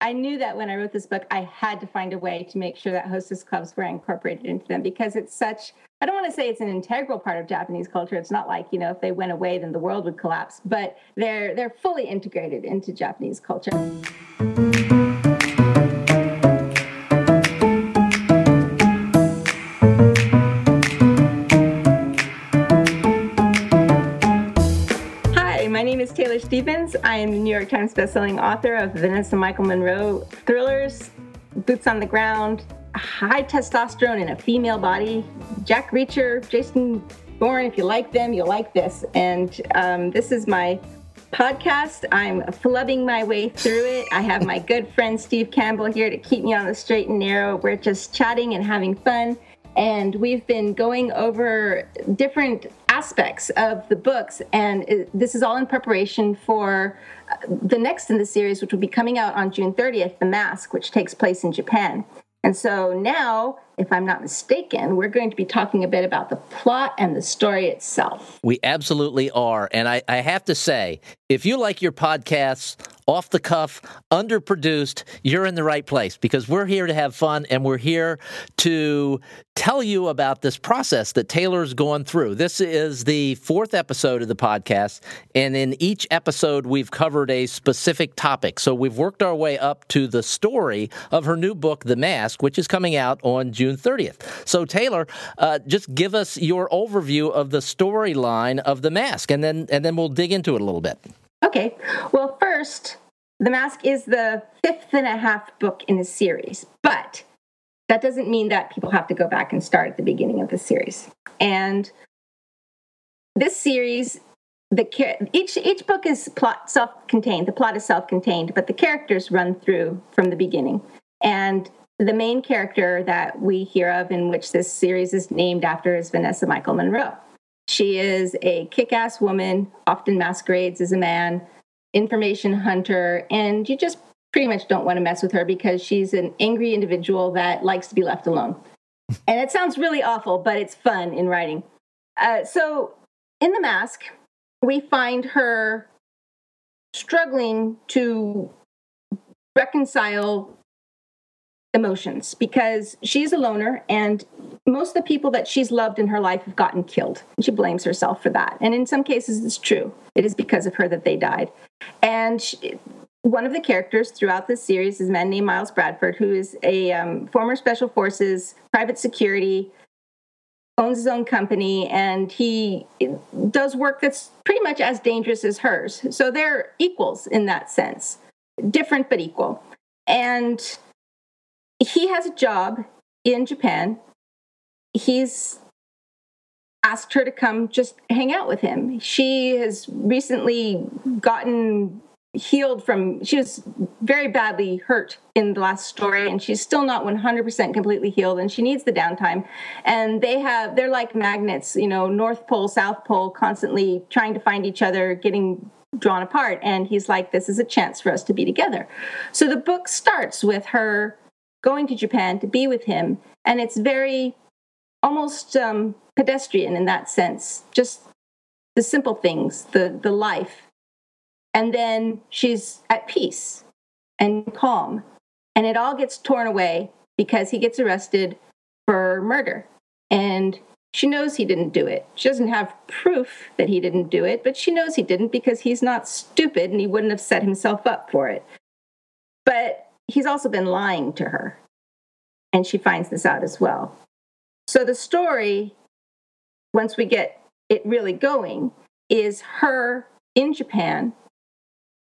I knew that when I wrote this book, I had to find a way to make sure that hostess clubs were incorporated into them because it's such, I don't want to say it's an integral part of Japanese culture. It's not like, you know, if they went away, then the world would collapse, but they're, they're fully integrated into Japanese culture. Am the New York Times bestselling author of Vanessa Michael Munroe thrillers, Boots on the Ground, High Testosterone in a Female Body, Jack Reacher, Jason Bourne. If you like them, you'll like this. And um, this is my podcast. I'm flubbing my way through it. I have my good friend Steve Campbell here to keep me on the straight and narrow. We're just chatting and having fun and we've been going over different aspects of the books and it, this is all in preparation for uh, the next in the series which will be coming out on june 30th the mask which takes place in japan and so now, if I'm not mistaken, we're going to be talking a bit about the plot and the story itself. We absolutely are. And I, I have to say, if you like your podcasts off the cuff, underproduced, you're in the right place because we're here to have fun and we're here to tell you about this process that Taylor's going through. This is the fourth episode of the podcast, and in each episode, we've covered a specific topic. So we've worked our way up to the story of her new book, The Mask, which is coming out on June 30th. So, Taylor, uh, just give us your overview of the storyline of The Mask, and then and then we'll dig into it a little bit. Okay. Well, first, The Mask is the fifth and a half book in the series, but that doesn't mean that people have to go back and start at the beginning of the series. And this series, the each each book is plot self-contained. The plot is self-contained, but the characters run through from the beginning. And the main character that we hear of, in which this series is named after, is Vanessa Michael Munroe. She is a kick ass woman, often masquerades as a man, information hunter, and you just pretty much don't want to mess with her because she's an angry individual that likes to be left alone. and it sounds really awful, but it's fun in writing. Uh, so in The Mask, we find her struggling to reconcile emotions because she's a loner and most of the people that she's loved in her life have gotten killed. She blames herself for that. And in some cases, it's true. It is because of her that they died. And she, one of the characters throughout this series is a man named Miles Bradford, who is a um, former Special Forces private security, owns his own company, and he does work that's pretty much as dangerous as hers. So they're equals in that sense, different but equal. And he has a job in Japan. He's asked her to come just hang out with him. She has recently gotten healed from she was very badly hurt in the last story and she's still not 100% completely healed and she needs the downtime and they have they're like magnets you know north pole south pole constantly trying to find each other getting drawn apart and he's like this is a chance for us to be together so the book starts with her going to Japan to be with him. And it's very almost um, pedestrian in that sense, just the simple things, the, the life. And then she's at peace and calm. And it all gets torn away because he gets arrested for murder. And she knows he didn't do it. She doesn't have proof that he didn't do it, but she knows he didn't because he's not stupid and he wouldn't have set himself up for it. But he's also been lying to her. And she finds this out as well. So the story, once we get it really going, is her in Japan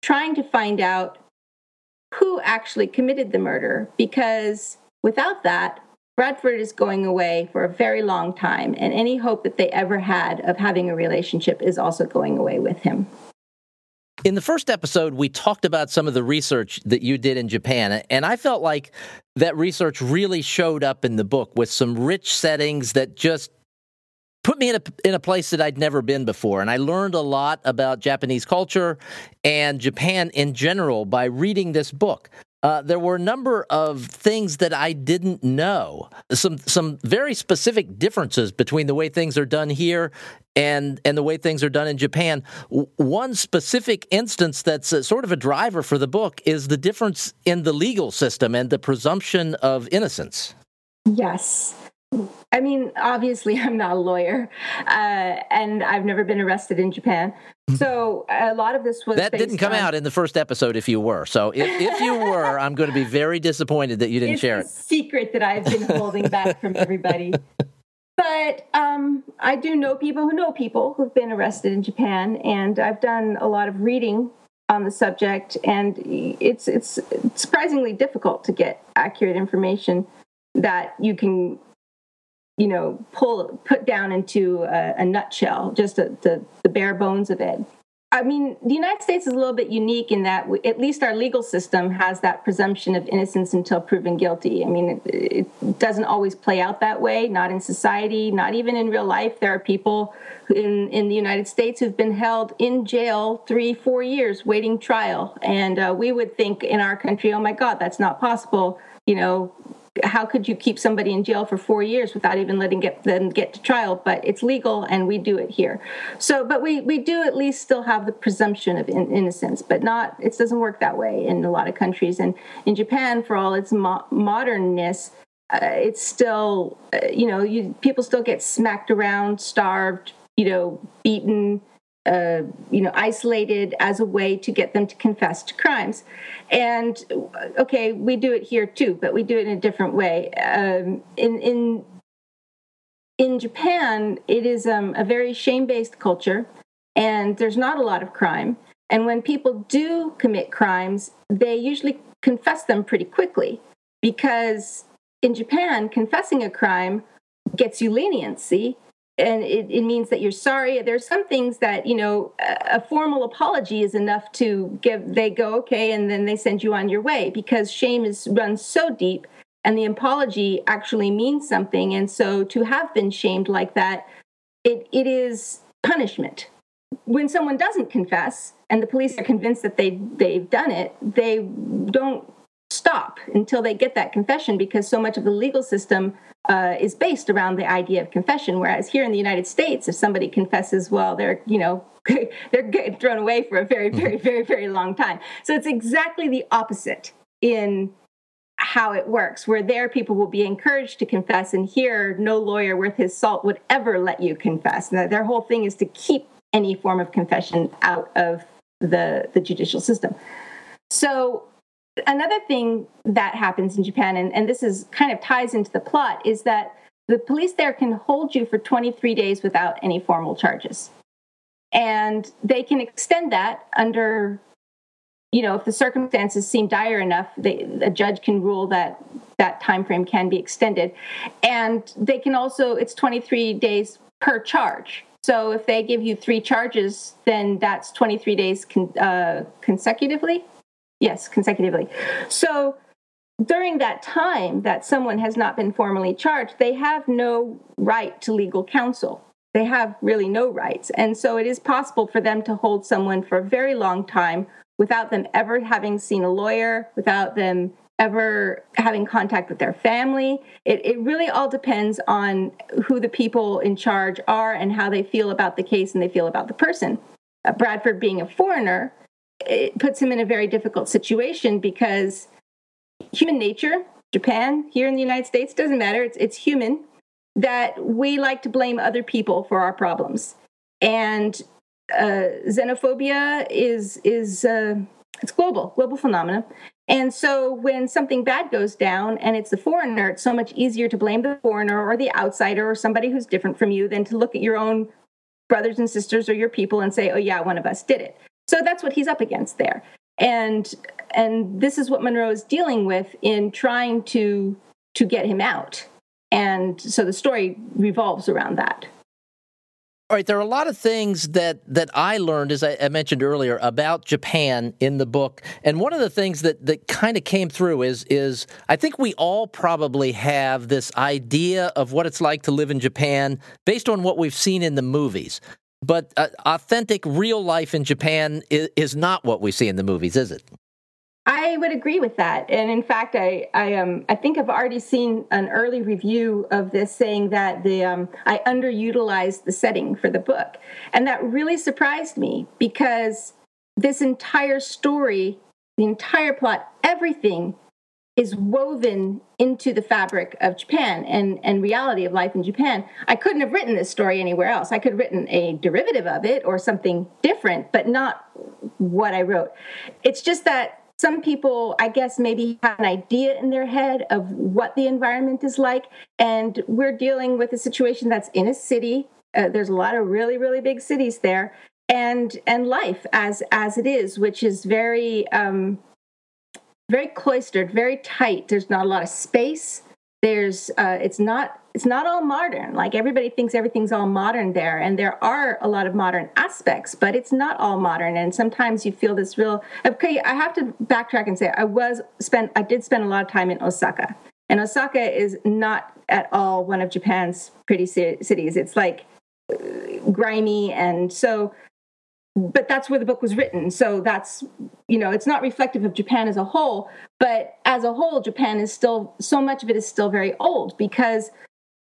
trying to find out who actually committed the murder because without that, Bradford is going away for a very long time, and any hope that they ever had of having a relationship is also going away with him. In the first episode, we talked about some of the research that you did in Japan, and I felt like that research really showed up in the book with some rich settings that just put me in a in a place that I'd never been before and I learned a lot about Japanese culture and Japan in general by reading this book. Uh, there were a number of things that I didn't know. Some some very specific differences between the way things are done here and and the way things are done in Japan. W- one specific instance that's a, sort of a driver for the book is the difference in the legal system and the presumption of innocence. Yes. I mean, obviously, I'm not a lawyer, uh, and I've never been arrested in Japan. So a lot of this was that didn't come on, out in the first episode. If you were, so if, if you were, I'm going to be very disappointed that you didn't share it. Secret that I've been holding back from everybody. But um, I do know people who know people who've been arrested in Japan, and I've done a lot of reading on the subject, and it's it's surprisingly difficult to get accurate information that you can you know pull put down into a, a nutshell just a, the, the bare bones of it. I mean the united states is a little bit unique in that we, at least our legal system has that presumption of innocence until proven guilty. I mean it, it doesn't always play out that way not in society not even in real life. There are people in, in the united states who've been held in jail three four years waiting trial. And uh, we would think in our country oh my god that's not possible you know how could you keep somebody in jail for four years without even letting get, them get to trial? But it's legal, and we do it here. So, but we we do at least still have the presumption of in, innocence, but not. It doesn't work that way in a lot of countries, and in Japan, for all its mo- modernness. Uh, it's still, uh, you know, you, people still get smacked around, starved, you know, beaten, uh, you know, isolated as a way to get them to confess to crimes. And okay, we do it here too, but we do it in a different way. Um, in in in Japan, it is um, a very shame-based culture, and there's not a lot of crime. And when people do commit crimes, they usually confess them pretty quickly because in Japan, confessing a crime gets you leniency and it, it, means that you're sorry. There's some things that you know a, formal apology is enough to give. They go okay, and then they send you on your way because shame is runs so deep, and the apology actually means something. And so to have been shamed like that, it it is punishment. When someone doesn't confess, and the police are convinced that they they've done it, they don't stop until they get that confession because so much of the legal system uh, is based around the idea of confession. Whereas here in the United States, if somebody confesses, well, they're you know they're getting thrown away for a very mm-hmm. very very very long time. So it's exactly the opposite in how it works. Where there, people will be encouraged to confess, and here, no lawyer worth his salt would ever let you confess. And their whole thing is to keep any form of confession out of the the judicial system. So another thing that happens in Japan, and, and this is kind of ties into the plot, is that the police there can hold you for 23 days without any formal charges. And they can extend that under, you know, if the circumstances seem dire enough, they, a judge can rule that that time frame can be extended. And they can also, it's 23 days per charge. So if they give you three charges, then that's 23 days con- uh, consecutively. Yes, consecutively. So during that time that someone has not been formally charged, they have no right to legal counsel. They have really no rights. And so it is possible for them to hold someone for a very long time without them ever having seen a lawyer, without them ever having contact with their family. It, it really all depends on who the people in charge are and how they feel about the case and they feel about the person. Uh, Bradford, being a foreigner, it puts him in a very difficult situation because human nature, Japan, here in the United States, doesn't matter. It's, it's human that we like to blame other people for our problems. And uh, xenophobia is, is uh, it's global, global phenomena. And so when something bad goes down and it's the foreigner, it's so much easier to blame the foreigner or the outsider or somebody who's different from you than to look at your own brothers and sisters or your people and say, oh, yeah, one of us did it. So that's what he's up against there. And and this is what Munroe is dealing with in trying to to get him out. And so the story revolves around that. All right, there are a lot of things that that I learned, as I, I, mentioned earlier, about Japan in the book, and one of the things that that kind of came through is is I think we all probably have this idea of what it's like to live in Japan based on what we've seen in the movies. But uh, authentic, real life in Japan is, is not what we see in the movies, is it? I would agree with that, and in fact, I I um I think I've already seen an early review of this saying that the um I underutilized the setting for the book, and that really surprised me because this entire story, the entire plot, everything is woven into the fabric of Japan and, and reality of life in Japan. I couldn't have written this story anywhere else. I could have written a derivative of it or something different, but not what I wrote. It's just that some people, I guess, maybe have an idea in their head of what the environment is like. And we're dealing with a situation that's in a city. Uh, there's a lot of really, really big cities there. And, and life as as it is, which is very um, very cloistered, very tight. There's not a lot of space. There's uh, it's not it's not all modern. Like everybody thinks everything's all modern there, and there are a lot of modern aspects, but it's not all modern. And sometimes you feel this real. Okay, I have to backtrack and say I was spent. I did spend a lot of time in Osaka, and Osaka is not at all one of Japan's pretty cities. It's like grimy, and so but that's where the book was written. So that's you know it's not reflective of japan as a whole but as a whole japan is still so much of it is still very old because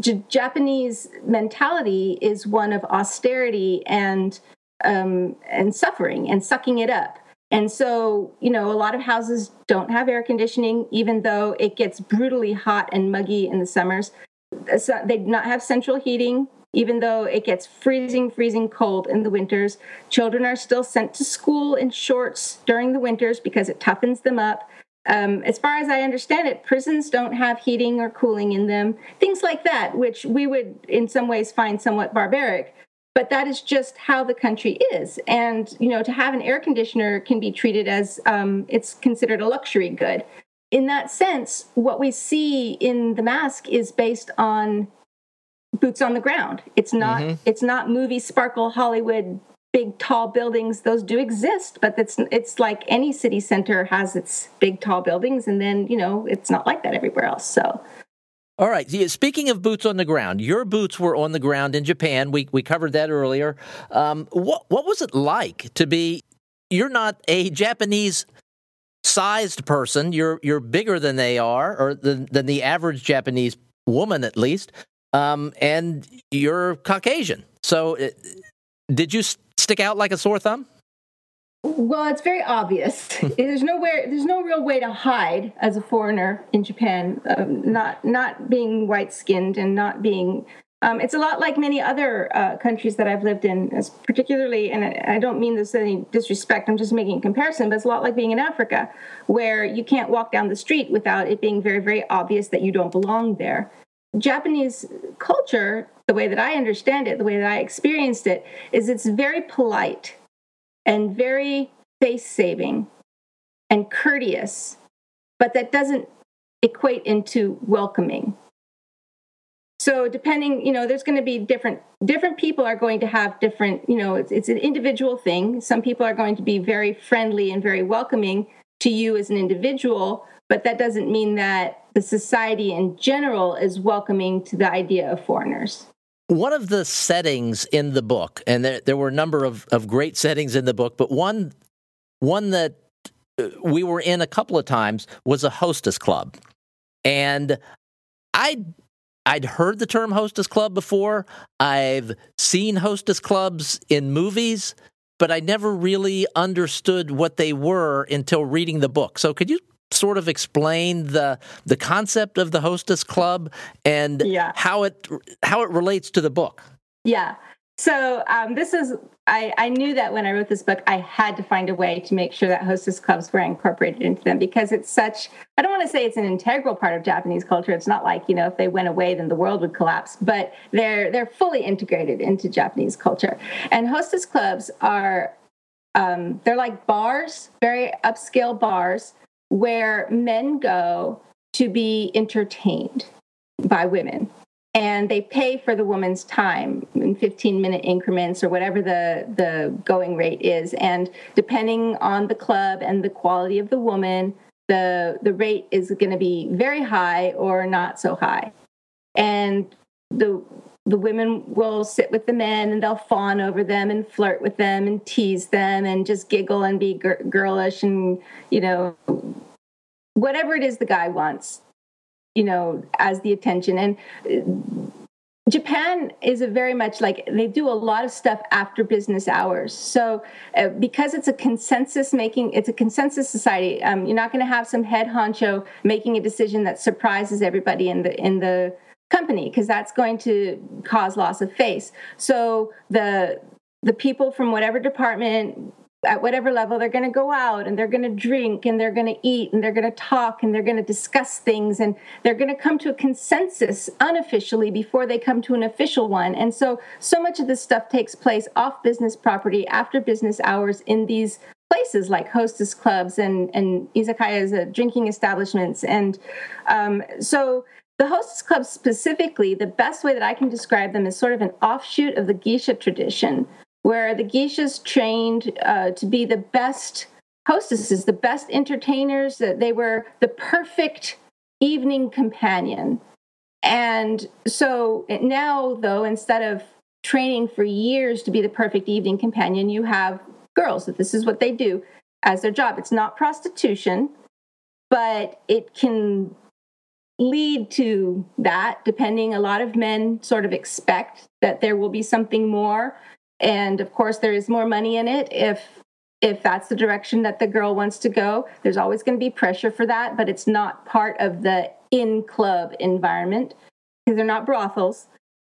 J- japanese mentality is one of austerity and um, and suffering and sucking it up. And so you know a lot of houses don't have air conditioning even though it gets brutally hot and muggy in the summers. So they do not have central heating even though it gets freezing, freezing cold in the winters. Children are still sent to school in shorts during the winters because it toughens them up. Um, as far as I understand it, prisons don't have heating or cooling in them, things like that, which we would in some ways find somewhat barbaric. But that is just how the country is. And, you know, to have an air conditioner can be treated as um, it's considered a luxury good. In that sense, what we see in The Mask is based on boots on the ground. It's not mm-hmm. it's not movie sparkle Hollywood big tall buildings. Those do exist, but it's it's like any city center has its big tall buildings, and then you know it's not like that everywhere else. So. All right. Speaking of boots on the ground, your boots were on the ground in Japan. We we covered that earlier. Um, what what was it like to be? You're not a Japanese sized person. You're you're bigger than they are, or than, than the average Japanese woman, at least um, and you're Caucasian. So, uh, did you stick out like a sore thumb? Well, it's very obvious. there's nowhere, there's no real way to hide as a foreigner in Japan, um, not not being white skinned and not being. Um, it's a lot like many other uh, countries that I've lived in, as particularly, and I don't mean this any disrespect. I'm just making a comparison, but it's a lot like being in Africa, where you can't walk down the street without it being very, very obvious that you don't belong there. Japanese culture, the way that I understand it, the way that I experienced it, is it's very polite and very face saving and courteous, but that doesn't equate into welcoming. So depending, you know, there's going to be different different people are going to have different, you know, it's, it's an individual thing. Some people are going to be very friendly and very welcoming to you as an individual, but that doesn't mean that the society in general is welcoming to the idea of foreigners. One of the settings in the book, and there, there were a number of, of great settings in the book, but one one that uh, we were in a couple of times was a hostess club. And I I'd heard the term hostess club before. I've seen hostess clubs in movies, but I never really understood what they were until reading the book. So could you sort of explain the the concept of the hostess club and yeah. how it how it relates to the book? Yeah. So um, this is I, I knew that when i wrote this book i had to find a way to make sure that hostess clubs were incorporated into them because it's such i don't want to say it's an integral part of japanese culture. It's not like you know if they went away then the world would collapse but they're they're fully integrated into japanese culture. And hostess clubs are um, they're like bars very upscale bars where men go to be entertained by women. And they pay for the woman's time in 15 minute increments or whatever the, the going rate is. And depending on the club and the quality of the woman the, the rate is going to be very high or not so high. And the the women will sit with the men and they'll fawn over them and flirt with them and tease them and just giggle and be gir- girlish and you know whatever it is the guy wants you know as the attention and uh, Japan is a very much like they do a lot of stuff after business hours. So uh, because it's a consensus making, it's a consensus society. Um, you're not going to have some head honcho making a decision that surprises everybody in the in the company because that's going to cause loss of face. So the the people from whatever department at whatever level they're going to go out and they're going to drink and they're going to eat and they're going to talk and they're going to discuss things and they're going to come to a consensus unofficially before they come to an official one and so so much of this stuff takes place off business property after business hours in these places like hostess clubs and and izakayas uh, drinking establishments and um, so the hostess clubs specifically the best way that i can describe them is sort of an offshoot of the geisha tradition where the geishas trained uh, to be the best hostesses, the best entertainers, that they were the perfect evening companion. And so now, though, instead of training for years to be the perfect evening companion, you have girls that this is what they do as their job. It's not prostitution, but it can lead to that depending a lot of men sort of expect that there will be something more. And of course there is more money in it if if that's the direction that the girl wants to go. There's always going to be pressure for that but it's not part of the in club environment because they're not brothels.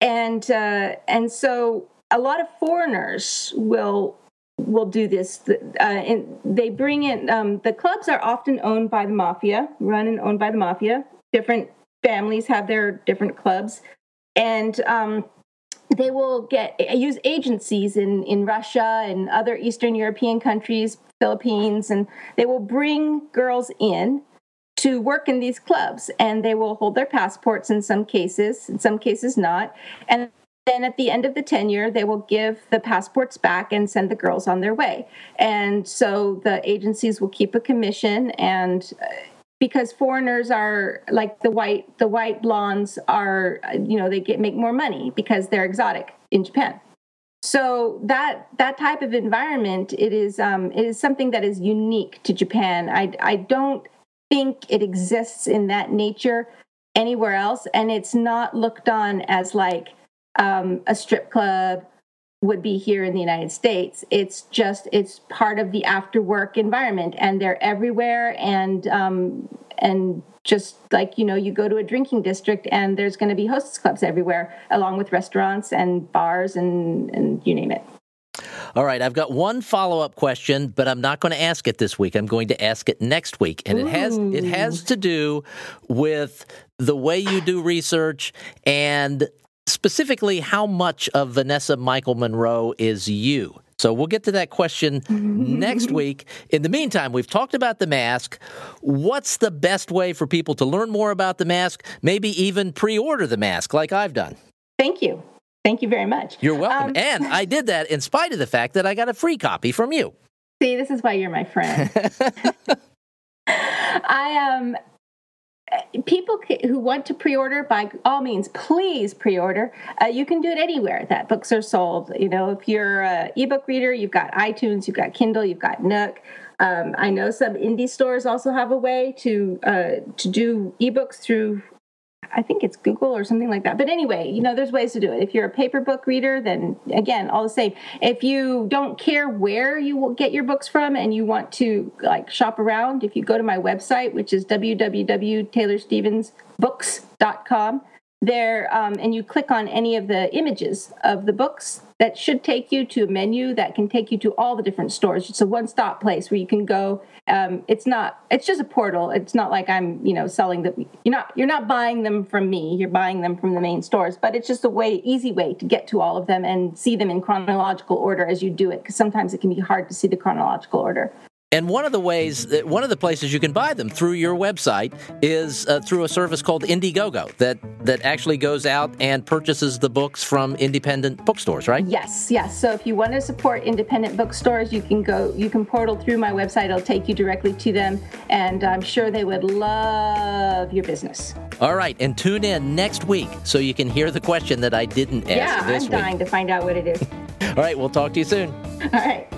And uh, and so a lot of foreigners will will do this. Uh, and they bring in um, the clubs are often owned by the mafia run and owned by the mafia different families have their different clubs and um, they will get use agencies in in Russia and other Eastern European countries, Philippines, and they will bring girls in to work in these clubs, and they will hold their passports in some cases, in some cases not, and then at the end of the tenure, they will give the passports back and send the girls on their way. And so the agencies will keep a commission and uh, because foreigners are like the white the white blondes are you know they get make more money because they're exotic in Japan. So that that type of environment it is um, it is something that is unique to Japan. I I don't think it exists in that nature anywhere else, and it's not looked on as like um, a strip club would be here in the United States. It's just it's part of the after work environment, and they're everywhere. And um, and just like you know, you go to a drinking district, and there's going to be hostess clubs everywhere, along with restaurants and bars and and you name it. All right, I've got one follow-up question, but I'm not going to ask it this week. I'm going to ask it next week, and Ooh. it has it has to do with the way you do research and specifically how much of Vanessa Michael Munroe is you? So we'll get to that question next week. In the meantime, we've talked about the mask. What's the best way for people to learn more about the mask? Maybe even pre order the mask like I've done. Thank you. Thank you very much. You're welcome. Um, and I did that in spite of the fact that I got a free copy from you. See, this is why you're my friend. I um people who want to pre-order by all means please pre-order. Uh, you can do it anywhere that books are sold. You know if you're an ebook reader you've got itunes you've got kindle you've got nook. Um, i know some indie stores also have a way to uh, to do ebooks through I think it's Google or something like that. But anyway, you know, there's ways to do it. If you're a paper book reader, then again, all the same. If you don't care where you will get your books from and you want to like shop around, if you go to my website, which is www.taylorstevensbooks.com, there um, and you click on any of the images of the books that should take you to a menu that can take you to all the different stores. It's a one-stop place where you can go um, it's not it's just a portal. It's not like i'm you know selling the you're not you're not buying them from me. You're buying them from the main stores but it's just a way easy way to get to all of them and see them in chronological order as you do it because sometimes it can be hard to see the chronological order And one of the ways, one of the places you can buy them through your website is uh, through a service called Indiegogo that that actually goes out and purchases the books from independent bookstores, right? Yes, yes. So if you want to support independent bookstores, you can go, you can portal through my website. It'll take you directly to them, and I'm sure they would love your business. All right, and tune in next week so you can hear the question that I didn't ask yeah, I'm dying week. to find out what it is. All right, we'll talk to you soon. All right.